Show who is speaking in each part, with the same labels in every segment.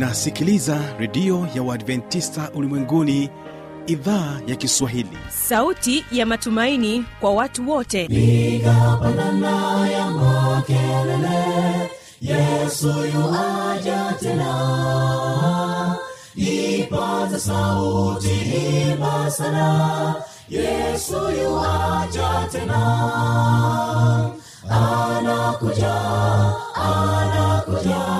Speaker 1: unasikiliza redio ya uadventista ulimwenguni idhaa ya kiswahili.
Speaker 2: Sauti ya matumaini kwa watu wote.
Speaker 3: Piga pandana ya makelele yesu yuaja tena. Ipaza sauti imba sana yesu yuaja tena. Anakuja anakuja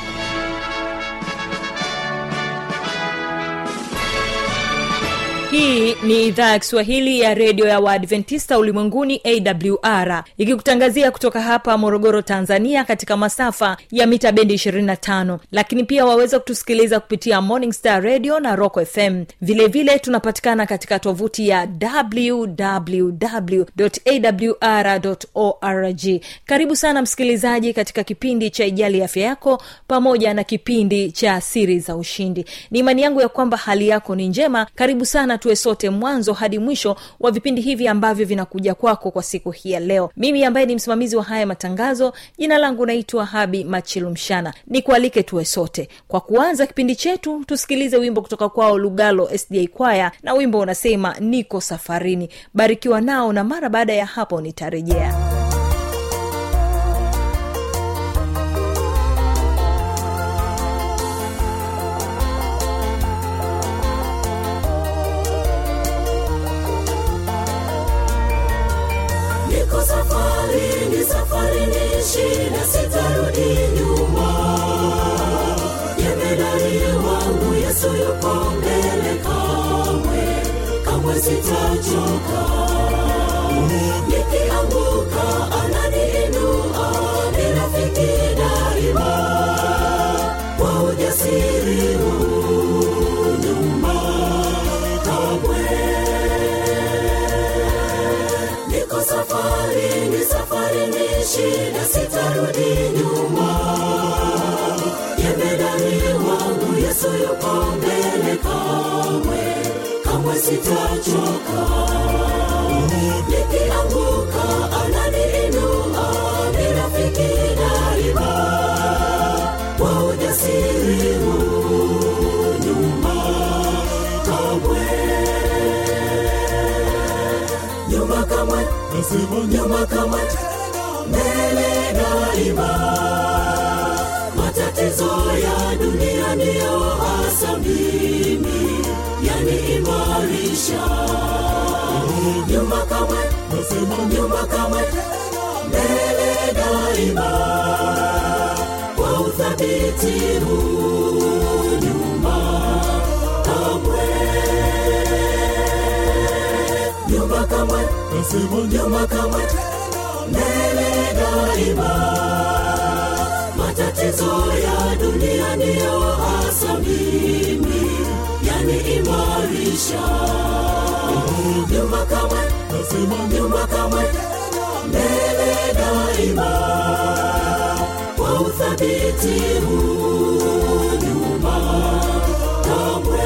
Speaker 2: hii ni idhaa ya kiswahili ya redio ya waadventista ulimwenguni awr ikikutangazia kutoka hapa morogoro tanzania katika masafa ya mita bendi 25 lakini pia waweza kutusikiliza kupitia morning star radio na rock fm vilevile vile tunapatikana katika tovuti ya wwwawr org. Karibu sana msikilizaji katika kipindi cha ijali afya yako pamoja na kipindi cha siri za ushindi. Ni imani yangu ya kwamba hali yako ni njema. Karibu sana tuwe sote mwanzo hadi mwisho wa vipindi hivi ambavyo vinakuja kwako kwa siku hii ya leo. Mimi ambaye ni msimamizi wa haya matangazo jina langu naitwa habi machilumshana. Nikualike tuwe sote. Kwa kuanza kipindi chetu tusikilize wimbo kutoka kwao lugalo sda kwaya na wimbo unasema niko safarini. Barikiwa nao na mara baada ya hapo nitarejea
Speaker 3: shida sitarudi nyuma. Jemedari wangu yesu yuko mbele kamwe. Kamwe sitachoka. Nikianguka ananiinua ni rafiki daima. Kwa ujasiri nyuma. Kamwe. Nyuma kamwe. Nyuma kamwe daima. Matatizo ya dunia ndiyo hasa mimi yaniimarisha nyuma kamwe mbele daima. Kwa uthabiti nyuma kamwe. Nyuma kamwe nyuma kamwe mbele daima. Matatizo ya dunia ndiyo hasa mimi yaniimarisha nyuma kamwe nyuma kamwe. Mbele daima. Kwa uthabiti huu nyuma kamwe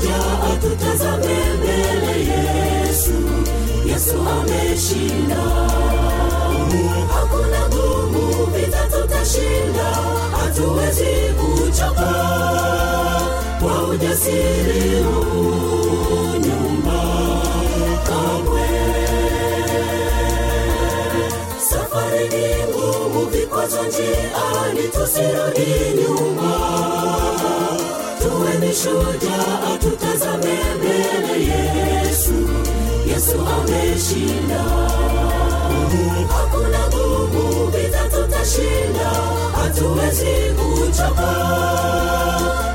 Speaker 3: tuwe atutazame mbele yesu. Yesu ameshinda. Hakuna gumu vita tutashinda. Hatuwezi kuchoka. Kwa ujasiri huu kamwe. Safari ni ngumu vikwazo njiani tusirudi nyuma shujaa tutazame mbele yesu. Yesu ameshinda. Hakuna gumu vita tuta tutashinda. Hatuwezi kuchoka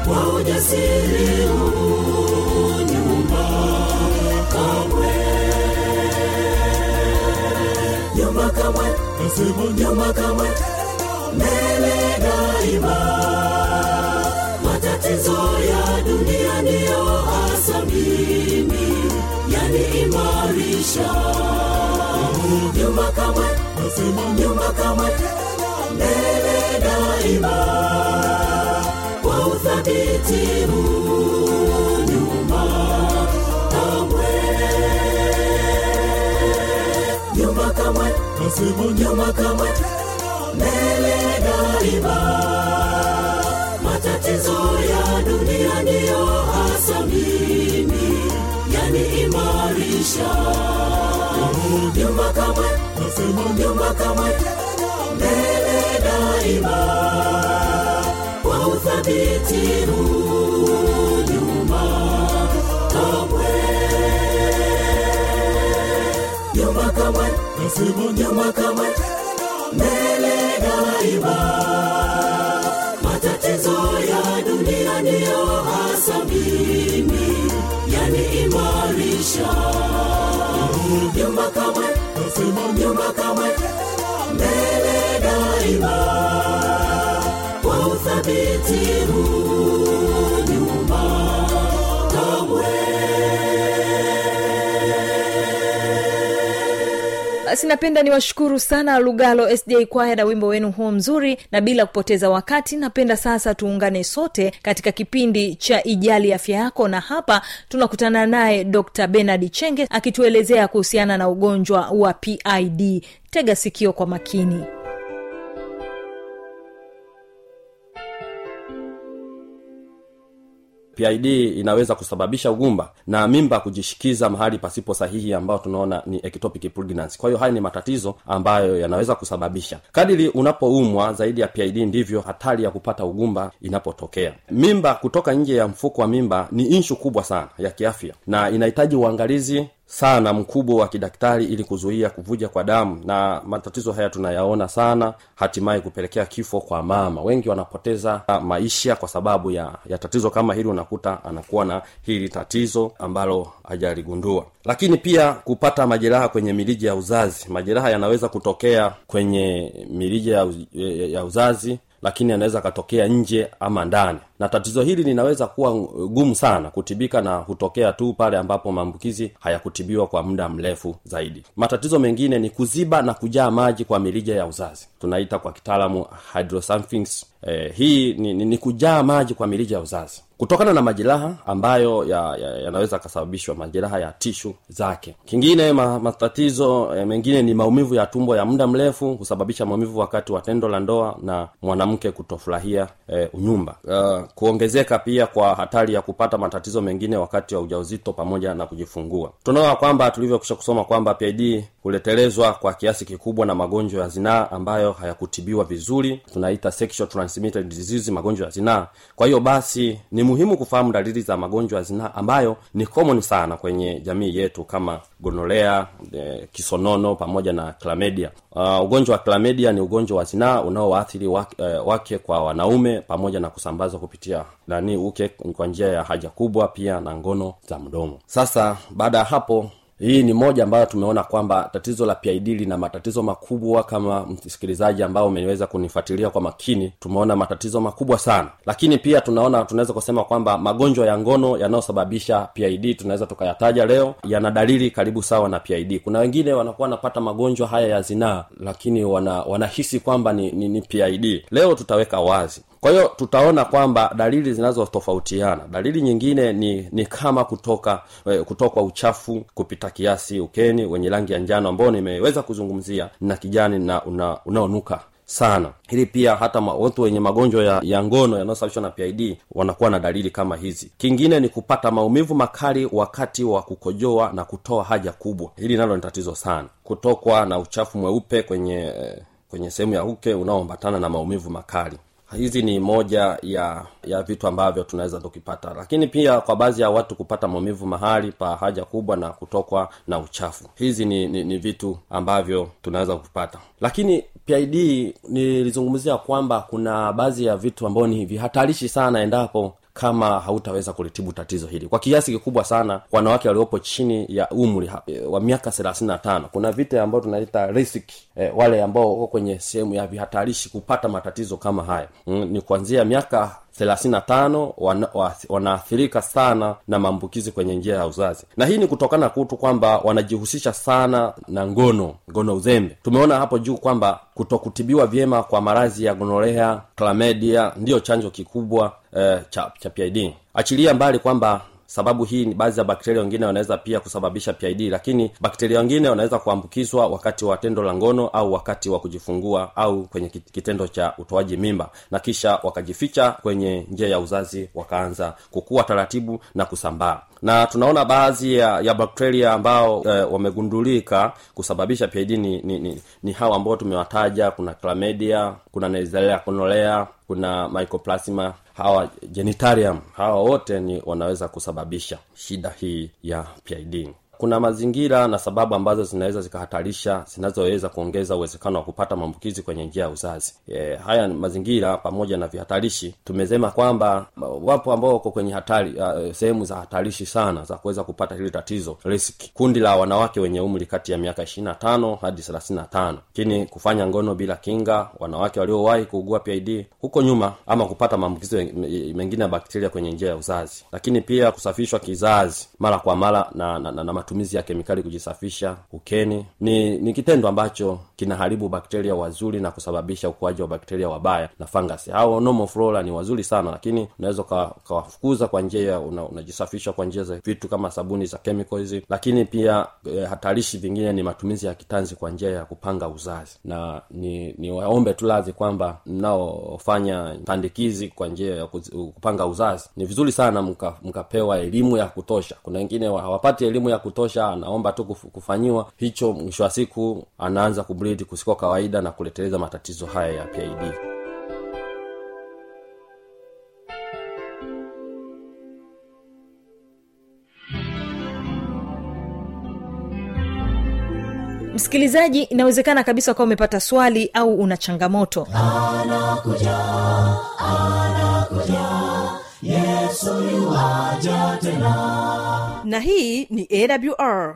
Speaker 3: kwa ujasiri huu kamwe. Nyuma kamwe. Mbele daima matatizo ya dunia ndiyo hasa mimi yaniimarisha nyuma kamwe nyuma kamwe mbele daima kwa uthabiti nyuma kamwe. Nyuma kamwe nyuma kamwe mbele daima matatizo ya dunia ndiyo hasa mimi. Yaniimarisha nyuma kamwe mbele daima. Kwa uthabiti nyuma kamwe. Nyuma kamwe nyuma kamwe. Mbele daima ndiyo hasa mimi yaniimarisha kamwe nyuma kamwe mbele daima. Kwa uthabiti huu
Speaker 2: basi napenda niwashukuru sana lugalo sda kwaya na wimbo wenu huo mzuri na bila kupoteza wakati napenda sasa tuungane sote katika kipindi cha ijali afya yako na hapa tunakutana naye dr benard chenge akituelezea kuhusiana na ugonjwa wa pid tega sikio kwa makini
Speaker 4: pid inaweza kusababisha ugumba na mimba kujishikiza mahali pasipo sahihi ambayo tunaona ni ectopic pregnancy. Kwa hiyo haya ni matatizo ambayo yanaweza kusababisha. Kadiri unapoumwa zaidi ya pid ndivyo hatari ya kupata ugumba inapotokea. Mimba kutoka nje ya mfuko wa mimba ni inshu kubwa sana ya kiafya na inahitaji uangalizi sana mkubwa wa kidaktari ili kuzuia kuvuja kwa damu na matatizo haya tunayaona sana hatimaye kupelekea kifo kwa mama. Wengi wanapoteza maisha kwa sababu ya, ya tatizo kama hili unakuta anakuwa na hili tatizo ambalo hajaligundua. Lakini pia kupata majeraha kwenye mirija ya uzazi. Majeraha yanaweza kutokea kwenye mirija ya, uzazi lakini anaweza akatokea nje ama ndani na tatizo hili linaweza kuwa gumu sana kutibika na hutokea tu pale ambapo maambukizi hayakutibiwa kwa muda mrefu zaidi. Matatizo mengine ni kuziba na kujaa maji kwa mirija ya uzazi. Tunaita kwa kitaalamu hydrosamphings eh, hii ni, ni, ni kujaa maji kwa mirija ya uzazi. Kutokana na majeraha ambayo yanaweza ya, ya kasababishwa majeraha ya tishu zake. Kingine ma, matatizo eh, mengine ni maumivu ya tumbo ya muda mrefu husababisha maumivu wakati wa tendo la ndoa na mwanamke kutofurahia eh, unyumba. Uh, kuongezeka pia kwa hatari ya kupata matatizo mengine wakati wa ujauzito pamoja na kujifungua. Tunaona kwamba tulivyokisha kusoma kwamba pid huletelezwa kwa kiasi kikubwa na magonjwa ya zinaa ambayo hayakutibiwa vizuri tunaita sexual transmitted disease magonjwa ya zinaa. Kwa hiyo basi ni muhimu kufahamu dalili za magonjwa ya zinaa ambayo ni common sana kwenye jamii yetu kama gonolea e, kisonono pamoja na klamedia uh, ugonjwa wa klamedia ni ugonjwa wa zinaa unaowaathiri wake, uh, wake kwa wanaume pamoja na kusambazwa kupitia nani uke kwa njia ya haja kubwa pia na ngono za mdomo. Sasa baada ya hapo hii ni moja ambayo tumeona kwamba tatizo la pid lina matatizo makubwa kama msikilizaji ambao umeweza kunifuatilia kwa makini. Tumeona matatizo makubwa sana. Lakini pia tunaona tunaweza kusema kwamba magonjwa ya ngono yanayosababisha pid tunaweza tukayataja leo yana dalili karibu sawa na pid kuna wengine wanakuwa wanapata magonjwa haya ya zinaa lakini wana wanahisi kwamba ni, ni, ni pid leo tutaweka wazi kwa hiyo tutaona kwamba dalili zinazotofautiana. Dalili nyingine ni ni kama kutoka eh, kutokwa uchafu kupita kiasi ukeni wenye rangi ya njano ambao nimeweza kuzungumzia na kijani na una, unaonuka sana. Hili pia hata watu wenye magonjwa ya, ya ngono yanayosababishwa na pid wanakuwa na dalili kama hizi. Kingine ni kupata maumivu makali wakati wa kukojoa na kutoa haja kubwa. Hili nalo ni tatizo sana. Kutokwa na uchafu mweupe kwenye eh, kwenye sehemu ya uke unaoambatana na maumivu makali hizi ni moja ya ya vitu ambavyo tunaweza tukipata. Lakini pia kwa baadhi ya watu kupata maumivu mahali pa haja kubwa na kutokwa na uchafu. Hizi ni, ni, ni vitu ambavyo tunaweza kupata. Lakini pid nilizungumzia kwamba kuna baadhi ya vitu ambavyo ni vihatarishi sana endapo kama hautaweza kulitibu tatizo hili. Kwa kiasi kikubwa sana wanawake waliopo chini ya umri ha- e, wa miaka thelathini na tano kuna vita ambao tunaita risk e, wale ambao wako kwenye sehemu ya vihatarishi kupata matatizo kama haya. Mm, ni kuanzia miaka thelathini na tano wanaathirika sana na maambukizi kwenye njia ya uzazi. Na hii ni kutokana kutu kwamba wanajihusisha sana na ngono ngono uzembe. Tumeona hapo juu kwamba kutokutibiwa vyema kwa maradhi ya gonorea klamedia ndiyo chanjo kikubwa eh, cha, pid achilia mbali kwamba sababu hii ni baadhi ya bakteria wengine wanaweza pia kusababisha pid lakini bakteria wengine wanaweza kuambukizwa wakati wa tendo la ngono au wakati wa kujifungua au kwenye kitendo cha utoaji mimba na kisha wakajificha kwenye njia ya uzazi wakaanza kukua taratibu na kusambaa. Na tunaona baadhi ya, ya bakteria ambao e, wamegundulika kusababisha pid ni, ni, ni, ni hawa ambao tumewataja. Kuna clamedia kuna nezelea konolea kuna mycoplasma hawa genitarium hawa wote ni wanaweza kusababisha shida hii ya pid kuna mazingira na sababu ambazo zinaweza zikahatarisha zinazoweza kuongeza uwezekano wa kupata maambukizi kwenye njia ya uzazi. E, haya mazingira pamoja na vihatarishi. Tumesema kwamba wapo ambao wako kwenye hatari sehemu za hatarishi sana za kuweza kupata hili tatizo riski kundi la wanawake wenye umri kati ya miaka ishirina tano hadi thelathini na tano. Lakini kufanya ngono bila kinga wanawake waliowahi kuugua pid huko nyuma ama kupata maambukizi mengine ya bakteria kwenye njia ya uzazi. Lakini pia kusafishwa kizazi mara kwa mara na, na, na, na matumizi ya kemikali kujisafisha ukeni. Ni ni kitendo ambacho kinaharibu bakteria wazuri na kusababisha ukuaji wa bakteria wabaya na fangasi hao normal ni wazuri sana lakini unaweza ukawafukuza kwa njia una, kwa njia za vitu kama sabuni za chemicals lakini pia e, hatarishi vingine ni matumizi ya kitanzi kwa njia ya kupanga uzazi. Na ni ni waombe tu kwamba mnaofanya pandikizi kwa njia ya kupanga uzazi ni vizuri sana mka, mkapewa elimu ya kutosha. Kuna wengine wa- hawapati elimu ya kutosha anaomba tu kufanyiwa hicho mwisho wa siku anaanza kubridi kusiko kawaida na kuleteleza matatizo haya ya pid
Speaker 2: msikilizaji inawezekana kabisa ukawa umepata swali au una changamoto.
Speaker 5: Na hii ni awr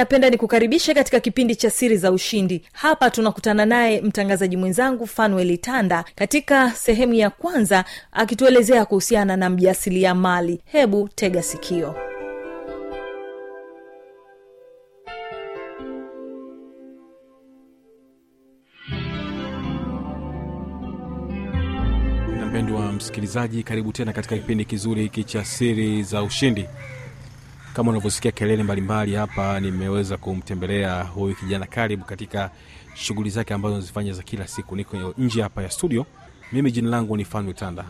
Speaker 2: napenda nikukaribishe katika kipindi cha siri za ushindi. Hapa tunakutana naye mtangazaji mwenzangu fanueli tanda katika sehemu ya kwanza akituelezea kuhusiana na mjasilia mali hebu tega sikio.
Speaker 6: Mpendwa msikilizaji karibu tena katika kipindi kizuri hiki cha siri za ushindi kama unavyosikia kelele mbalimbali hapa nimeweza kumtembelea huyu kijana karibu katika shughuli zake ambazo nazifanya za kila siku. Niko nje hapa ya studio. Mimi jina langu ni fanwe tanda.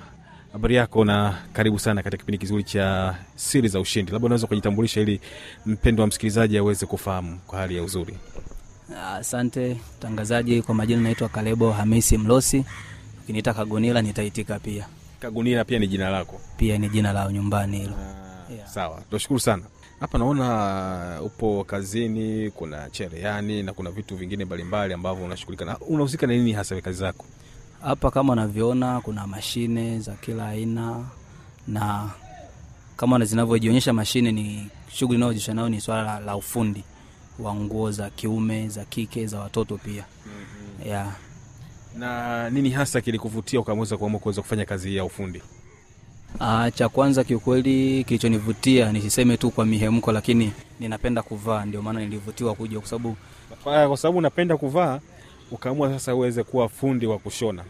Speaker 6: Habari yako na karibu sana katika kipindi kizuri cha siri za ushindi. Labda unaweza kujitambulisha ili mpendo wa msikilizaji aweze kufahamu kwa hali ya uzuri.
Speaker 7: Asante mtangazaji, kwa majina naitwa Kalebo Hamisi Mlosi. Ukiniita Kagunila nitaitika pia,
Speaker 6: Kagunila pia ni jina lako.
Speaker 7: Pia ni jina la nyumbani hilo.
Speaker 6: Yeah. sawa tunashukuru sana. Hapa naona upo kazini kuna cherehani na kuna vitu vingine mbalimbali ambavyo unashughulika na. Unahusika na nini hasa kazi zako?
Speaker 7: Hapa kama unavyoona kuna mashine za kila aina, na kama zinavyojionyesha mashine ni shughuli inayojishughulisha nayo ni swala la, la ufundi
Speaker 3: wa nguo za kiume za kike za watoto pia. Yeah.
Speaker 6: na nini hasa kilikuvutia ukamweza kuamua kuweza kufanya kazi hii ya ufundi
Speaker 3: Ah, cha kwanza kiukweli kilichonivutia nisiseme tu kwa mihemko lakini ninapenda kuvaa. Ndio maana nilivutiwa kuja kwa sababu
Speaker 6: Kwa- sababu unapenda kuvaa ukaamua sasa uweze kuwa fundi wa kushona.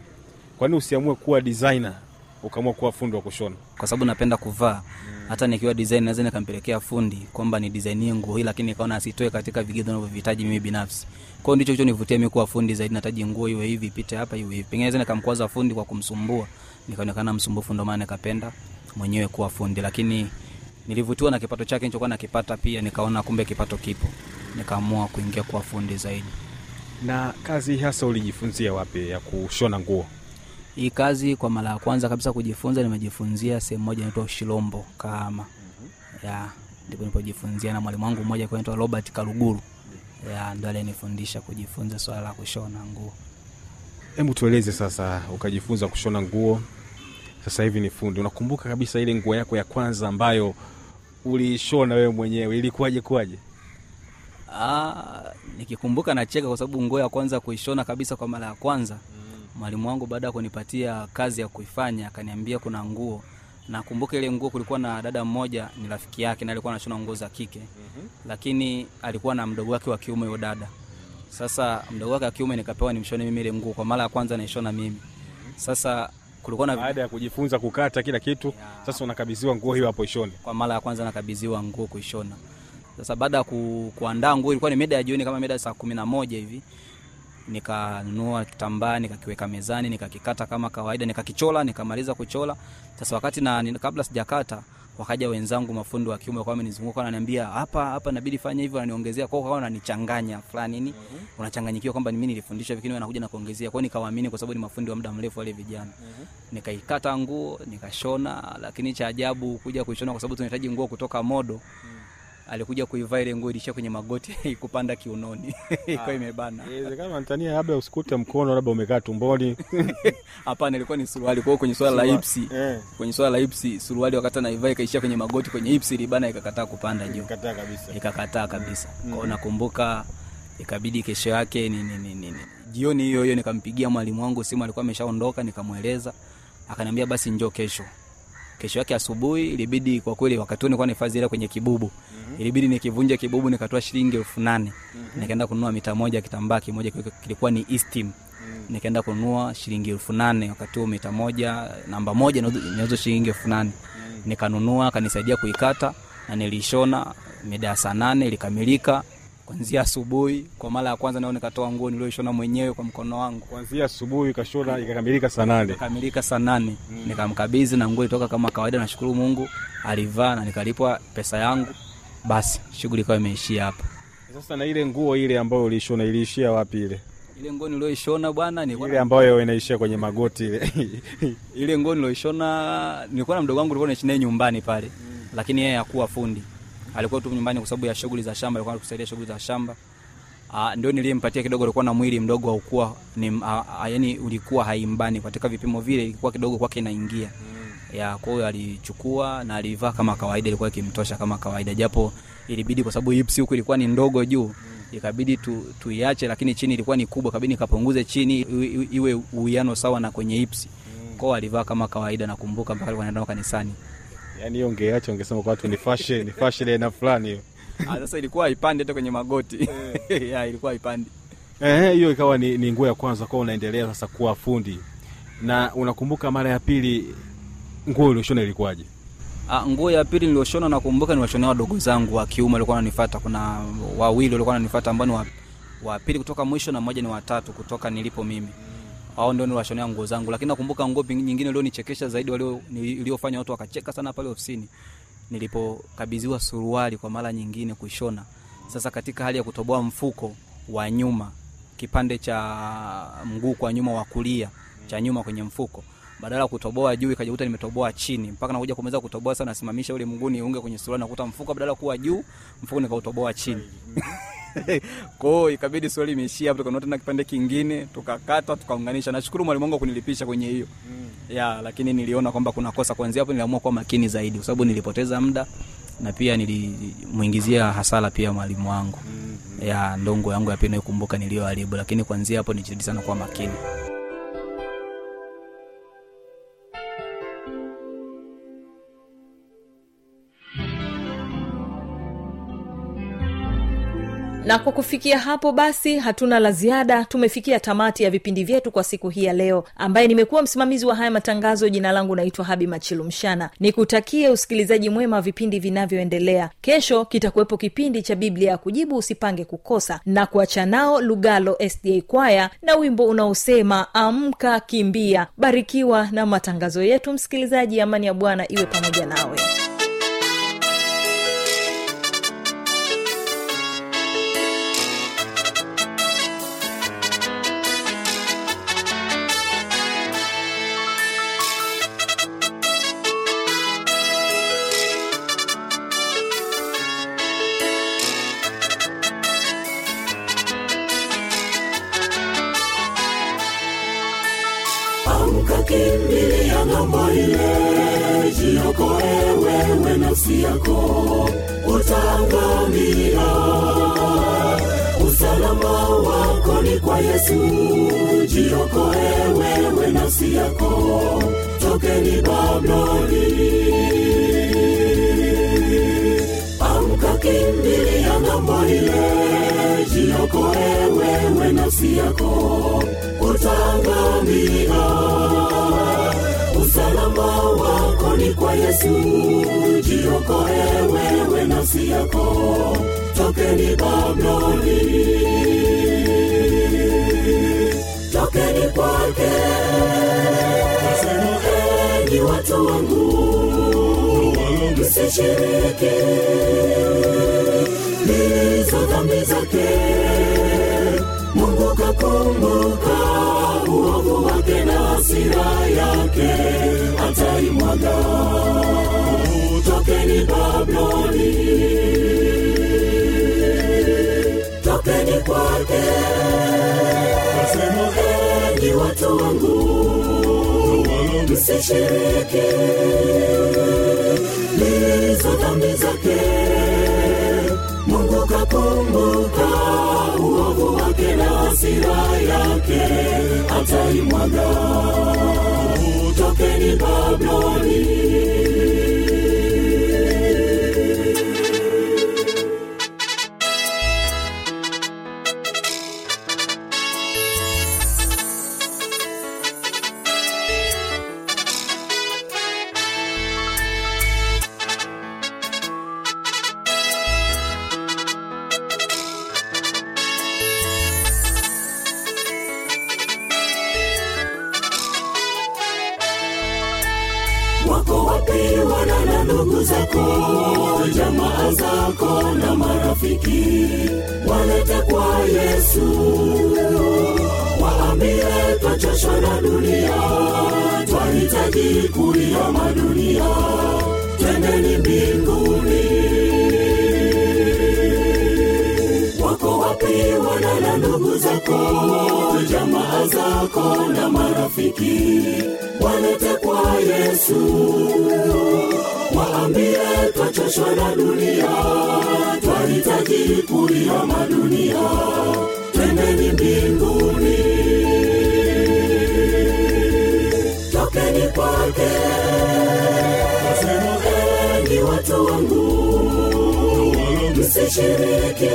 Speaker 6: Kwani usiamue kuwa designer ukaamua kuwa fundi wa kushona.
Speaker 3: Kwa sababu napenda kuvaa. Hata nikiwa design naweza nikampelekea fundi kwamba ni design nguo hii lakini nikaona asitoe katika vigezo ninavyovihitaji mimi binafsi. Kwao ndicho kilichonivutia mimi kuwa fundi zaidi. Nataji nguo iwe hivi ipite hapa iwe hivi. Pengine naweza nikamkwaza fundi kwa kumsumbua. Nikaonekana msumbufu ndio maana nikapenda mwenyewe kuwa fundi. Lakini nilivutiwa na kipato chake nilichokuwa nakipata pia nikaona kumbe kipato kipo. Nikaamua kuingia kuwa fundi zaidi.
Speaker 6: Na kazi hasa ulijifunzia wapi ya kushona nguo
Speaker 3: hii kazi kwa mara ya kwanza kabisa kujifunza nimejifunzia sehemu moja inaitwa Ushilombo Kahama. Ya, ndipo nilipojifunzia na mwalimu wangu mmoja anaitwa Robert Karuguru. Ya, ndo alinifundisha kujifunza swala la kushona nguo.
Speaker 6: hebu tueleze sasa ukajifunza kushona nguo sasa hivi ni fundi unakumbuka kabisa ile nguo yako ya kwanza ambayo uliishona wewe mwenyewe ilikuwaje kuwaje
Speaker 3: Ah, nikikumbuka nacheka kwa sababu nguo ya kwanza kuishona kabisa kwa mara ya kwanza mwalimu wangu baada ya kunipatia kazi ya kuifanya akaniambia kuna nguo. Nakumbuka ile nguo kulikuwa na dada mmoja ni rafiki yake na alikuwa anashona nguo za kike. Lakini alikuwa na mdogo wake wa kiume huyo dada. Sasa mdogo wake wa kiume nikapewa nimshone mimi ile nguo kwa mara ya kwanza naishona mimi. Sasa kulikuwa na
Speaker 6: baada ya kujifunza kukata kila kitu sasa unakabidhiwa nguo hiyo hapo ishone.
Speaker 3: Kwa mara ya kwanza nakabidhiwa nguo kuishona. Sasa baada ya ku, kuandaa nguo ilikuwa ni mida ya jioni kama mida saa kumi na moja hivi nikanunua kitambaa nikakiweka mezani nikakikata kama kawaida nikakichola nikamaliza kuchola. Sasa wakati na kabla sijakata wakaja wenzangu mafundi wa kiume kwa amenizunguka, wananiambia hapa hapa inabidi fanya hivyo. Wananiongezea kwa hiyo wananichanganya fulani nini. Unachanganyikiwa kwamba mimi nilifundishwa vikini, wanakuja na kuongezea. Kwao, nikawaamini kwa sababu ni mafundi wa muda mrefu wale vijana. Nikaikata nguo nikashona lakini cha ajabu kuja kuishona kwa sababu tunahitaji nguo kutoka modo alikuja kuivaa ile nguo ilishia kwenye magoti kupanda kiunoni. Ikawa imebana.
Speaker 6: inawezekana Tanzania labda usikute mkono labda umekaa tumboni.
Speaker 3: Hapana ilikuwa ni suruali. Kwa hiyo kwenye swala la ipsi
Speaker 6: eh,
Speaker 3: kwenye swala la ipsi suruali wakati anaivaa ikaishia kwenye magoti kwenye ipsi ilibana ikakataa kupanda juu.
Speaker 6: Ikakataa kabisa.
Speaker 3: Ikakataa kabisa. Kwao nakumbuka ikabidi kesho yake ni, ni, ni, ni, ni. jioni hiyo hiyo nikampigia mwalimu wangu simu alikuwa ameshaondoka nikamweleza. Akaniambia basi njoo kesho kesho yake asubuhi ilibidi kwa kweli wakati huo nilikuwa nahifadhi hela kwenye kibubu. Ilibidi nikivunja kibubu nikatoa shilingi elfu nane. Nikaenda kununua mita moja kitambaa kimoja kilikuwa- ni Eastim. Nikaenda kununua shilingi elfu nane wakati huo mita moja namba moja inauzwa shilingi elfu nane. Nikanunua akanisaidia kuikata na nilishona mida ya saa nane ilikamilika kwanzia asubuhi kwa mara ya kwanza nao nikatoa nguo nilioishona mwenyewe kwa mkono wangu.
Speaker 6: Kuanzia asubuhi kashona ikakamilika saa nane.
Speaker 3: Ikakamilika saa nane. Nikamkabidhi na nguo ilitoka kama kawaida nashukuru mungu alivaa na nikalipwa pesa yangu. Basi shughuli ikawa imeishia hapa.
Speaker 6: Sasa na ile nguo ile ambayo uliishona iliishia wapi ile?
Speaker 3: Ile nguo nilioishona bwana ni
Speaker 6: ile ambayo inaishia kwenye magoti ile.
Speaker 3: Ile nguo niloishona nilikuwa na mdogo wangu nilikuwa naishi naye nyumbani pale. Lakini yeye hakuwa fundi alikuwa tu nyumbani kwa sababu ya shughuli za shamba alikuwa anatusaidia shughuli za shamba. Ah, ndio niliyempatia kidogo alikuwa na mwili mdogo haukuwa ni ah, yani ulikuwa haimbani. Katika vipimo vile ilikuwa kidogo kwake inaingia. Ya kwa hiyo alichukua na alivaa kama kawaida ilikuwa ikimtosha kama kawaida. Japo ilibidi kwa sababu hips huku ilikuwa ni ndogo juu ikabidi tu, tuiache lakini chini ilikuwa ni kubwa kabidi nikapunguze chini iwe- uwiano sawa na kwenye hips kwao alivaa kama kawaida nakumbuka mpaka alikuwa anaenda kanisani
Speaker 6: yaani hiyo ungeacha ungesema kwa watu ni fashion ni fashion aina fulani hiyo.
Speaker 3: Ah, sasa ilikuwa haipandi hata kwenye magoti. Ya ilikuwa haipandi.
Speaker 6: Ehe, hiyo ikawa ni, ni nguo ya kwanza kwa unaendelea sasa kuwa fundi. Na unakumbuka mara ya pili nguo ulioshona ilikuwaje?
Speaker 3: Ah, nguo ya pili nilioshona nakumbuka niwashonea wadogo zangu wa kiume walikuwa wananifuata. Kuna wawili walikuwa wananifuata ambao ni wa, wa pili kutoka mwisho na mmoja ni watatu kutoka nilipo mimi hao ndio niliwashonea nguo zangu. Lakini nakumbuka nguo nyingine ilionichekesha zaidi iliyofanya watu wakacheka sana pale ofisini nilipokabidhiwa suruali kwa mara nyingine kuishona. Sasa katika hali ya kutoboa mfuko wa nyuma kipande cha mguu kwa nyuma wa kulia cha nyuma kwenye mfuko badala ya kutoboa juu ikajikuta nimetoboa chini. Mpaka nakuja kumeza kutoboa sana nasimamisha ule mguu niunge kwenye suruali nakuta mfuko badala kuwa juu mfuko nikautoboa chini kwao ikabidi swali imeishia hapo tukanunua tena kipande kingine tukakata tukaunganisha. Nashukuru mwalimu wangu kunilipisha kwenye hiyo. Ya lakini niliona kwamba kuna kosa kuanzia hapo niliamua kuwa makini zaidi kwa sababu nilipoteza muda na pia nilimuingizia hasara pia mwalimu wangu.
Speaker 7: Ya ndongo yangu ya pili naikumbuka niliyoharibu lakini kuanzia hapo nijitahidi sana kuwa makini
Speaker 2: na kwa kufikia hapo basi hatuna la ziada. Tumefikia tamati ya vipindi vyetu kwa siku hii ya leo. Ambaye nimekuwa msimamizi wa haya matangazo jina langu naitwa habi machilumshana nikutakie usikilizaji mwema wa vipindi vinavyoendelea. Kesho kitakuwepo kipindi cha biblia ya kujibu usipange kukosa. Na kuacha nao lugalo sda kwaya na wimbo unaosema amka kimbia. Barikiwa na matangazo yetu msikilizaji. Amani ya bwana iwe pamoja nawe.
Speaker 3: amka yesu jiokoe wewe nafsi yako. Tokeni babloni amka kimbilia ng'ambo ile. Jiokoe wewe nafsi yako. Utaangamia usalama wako ni kwa yesu. Jiokoe wewe nafsi yako. Tokeni babloni msishiriki hizo dhambi zake mungu kakumbuka uovu wake na hasira yake ataimwaga. Tokeni babloni tokeni kwake. Nasema enyi watu wangu msishiriki hizo dhambi zake. Mungu kakumbuka uovu wake na hasira yake ataimwaga tokeni babloni zako jamaa zako na marafiki walete kwa yesu. Waambie twachoshwa na dunia twahitaji kuiama dunia twendeni mbinguni. Tokeni kwake. Nasema enyi watu wangu. Msishiriki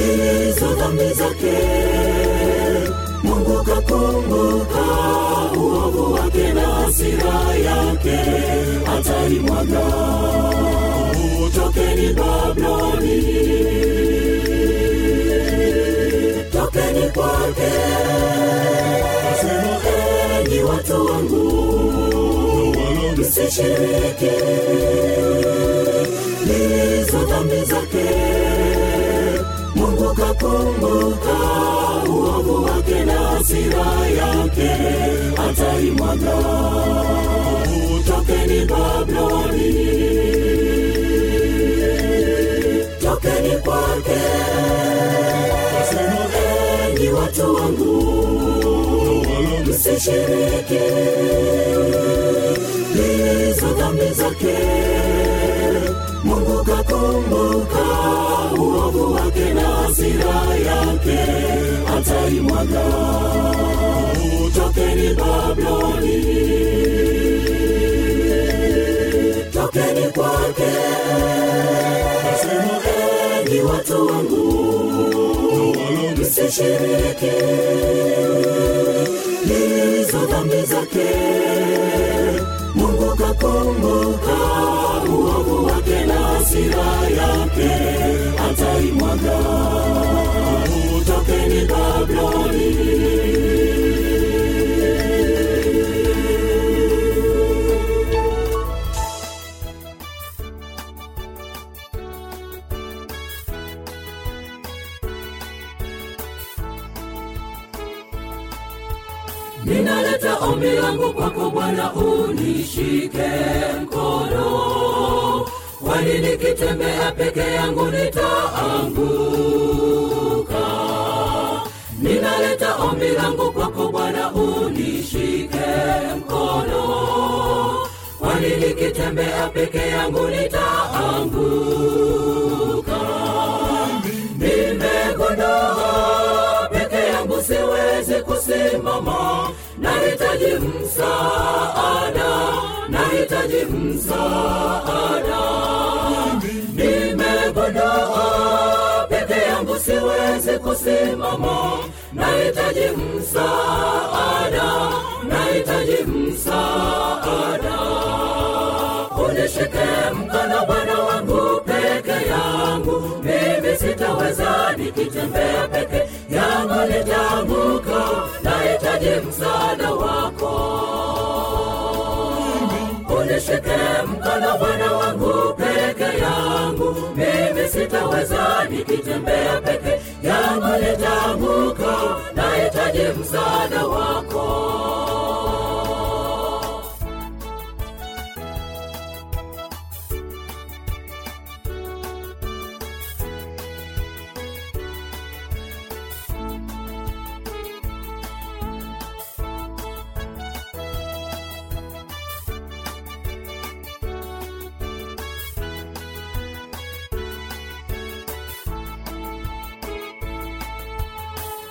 Speaker 3: hizo dhambi zake. Mungu kakumbuka uovu wake na hasira yake ataimwaga tokeni babloni tokeni kwake. Nasema enyi watu wangu msishiriki lizo dhambi zake kakumbuka uovu wake na hasira yake ataimwaga tokeni babloni tokeni kwake nasema enyi watu wangu msishiriki hizo dhambi zake mungu atakumbuka uovu wake na hasira yake ataimwaga. Tokeni Babiloni, tokeni kwake. Nasema enyi watu wangu, msishiriki hizo dhambi zake. Mungu kakumbuka hasira yake ataimwaga. Tokeni babloni ninaleta ombi langu kwako bwana unishike mkono kwani nikitembea peke yangu nitaanguka. Ninaleta ombi langu kwako bwana unishike mkono. Kwani nikitembea peke yangu nitaanguka. Nimegondoa peke yangu siwezi kusimama. Nahitaji msaada nahitaji msaada siwezi kusimama nahitaji msaada nahitaji msaada. Unishike mkono bwana wangu peke yangu mimi sitaweza nikitembea peke yangu nitaanguka. Nahitaji msaada wako. Unishike mkono bwana wangu peke yangu mimi sitaweza nikitembea nahitaji msaada wako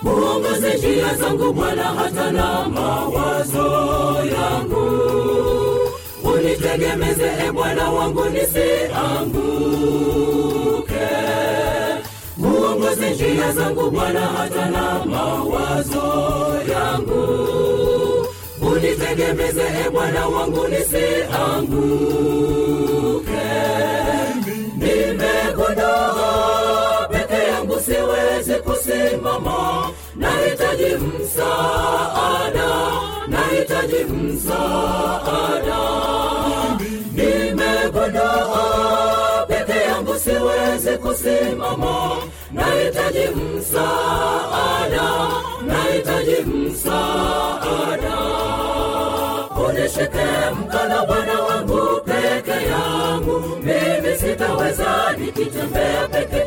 Speaker 3: muongoze njia zangu bwana hata na mawazo yangu. Unitegemeze e bwana wangu nisianguke. Uongoze njia zangu bwana hata na mawazo yangu. Unitegemeze e bwana wangu nisianguke. Nimegundua peke yangu siwezi kusimama nahitaji msaada nahitaji msaada. Nimegondoa peke yangu siwezi kusimama nahitaji msaada nahitaji msaada. Unishike mkono bwana wangu peke yangu mimi sitaweza nikitembea peke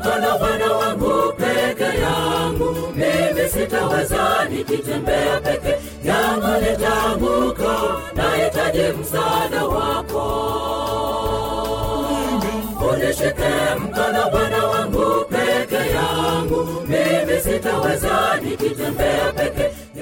Speaker 3: mkono Bwana wangu peke yangu, mimi sitaweza nikitembea peke yangu, nitaanguka, nahitaji msaada wako. Unishike mkono Bwana wangu peke yangu, mimi sitaweza nikitembea peke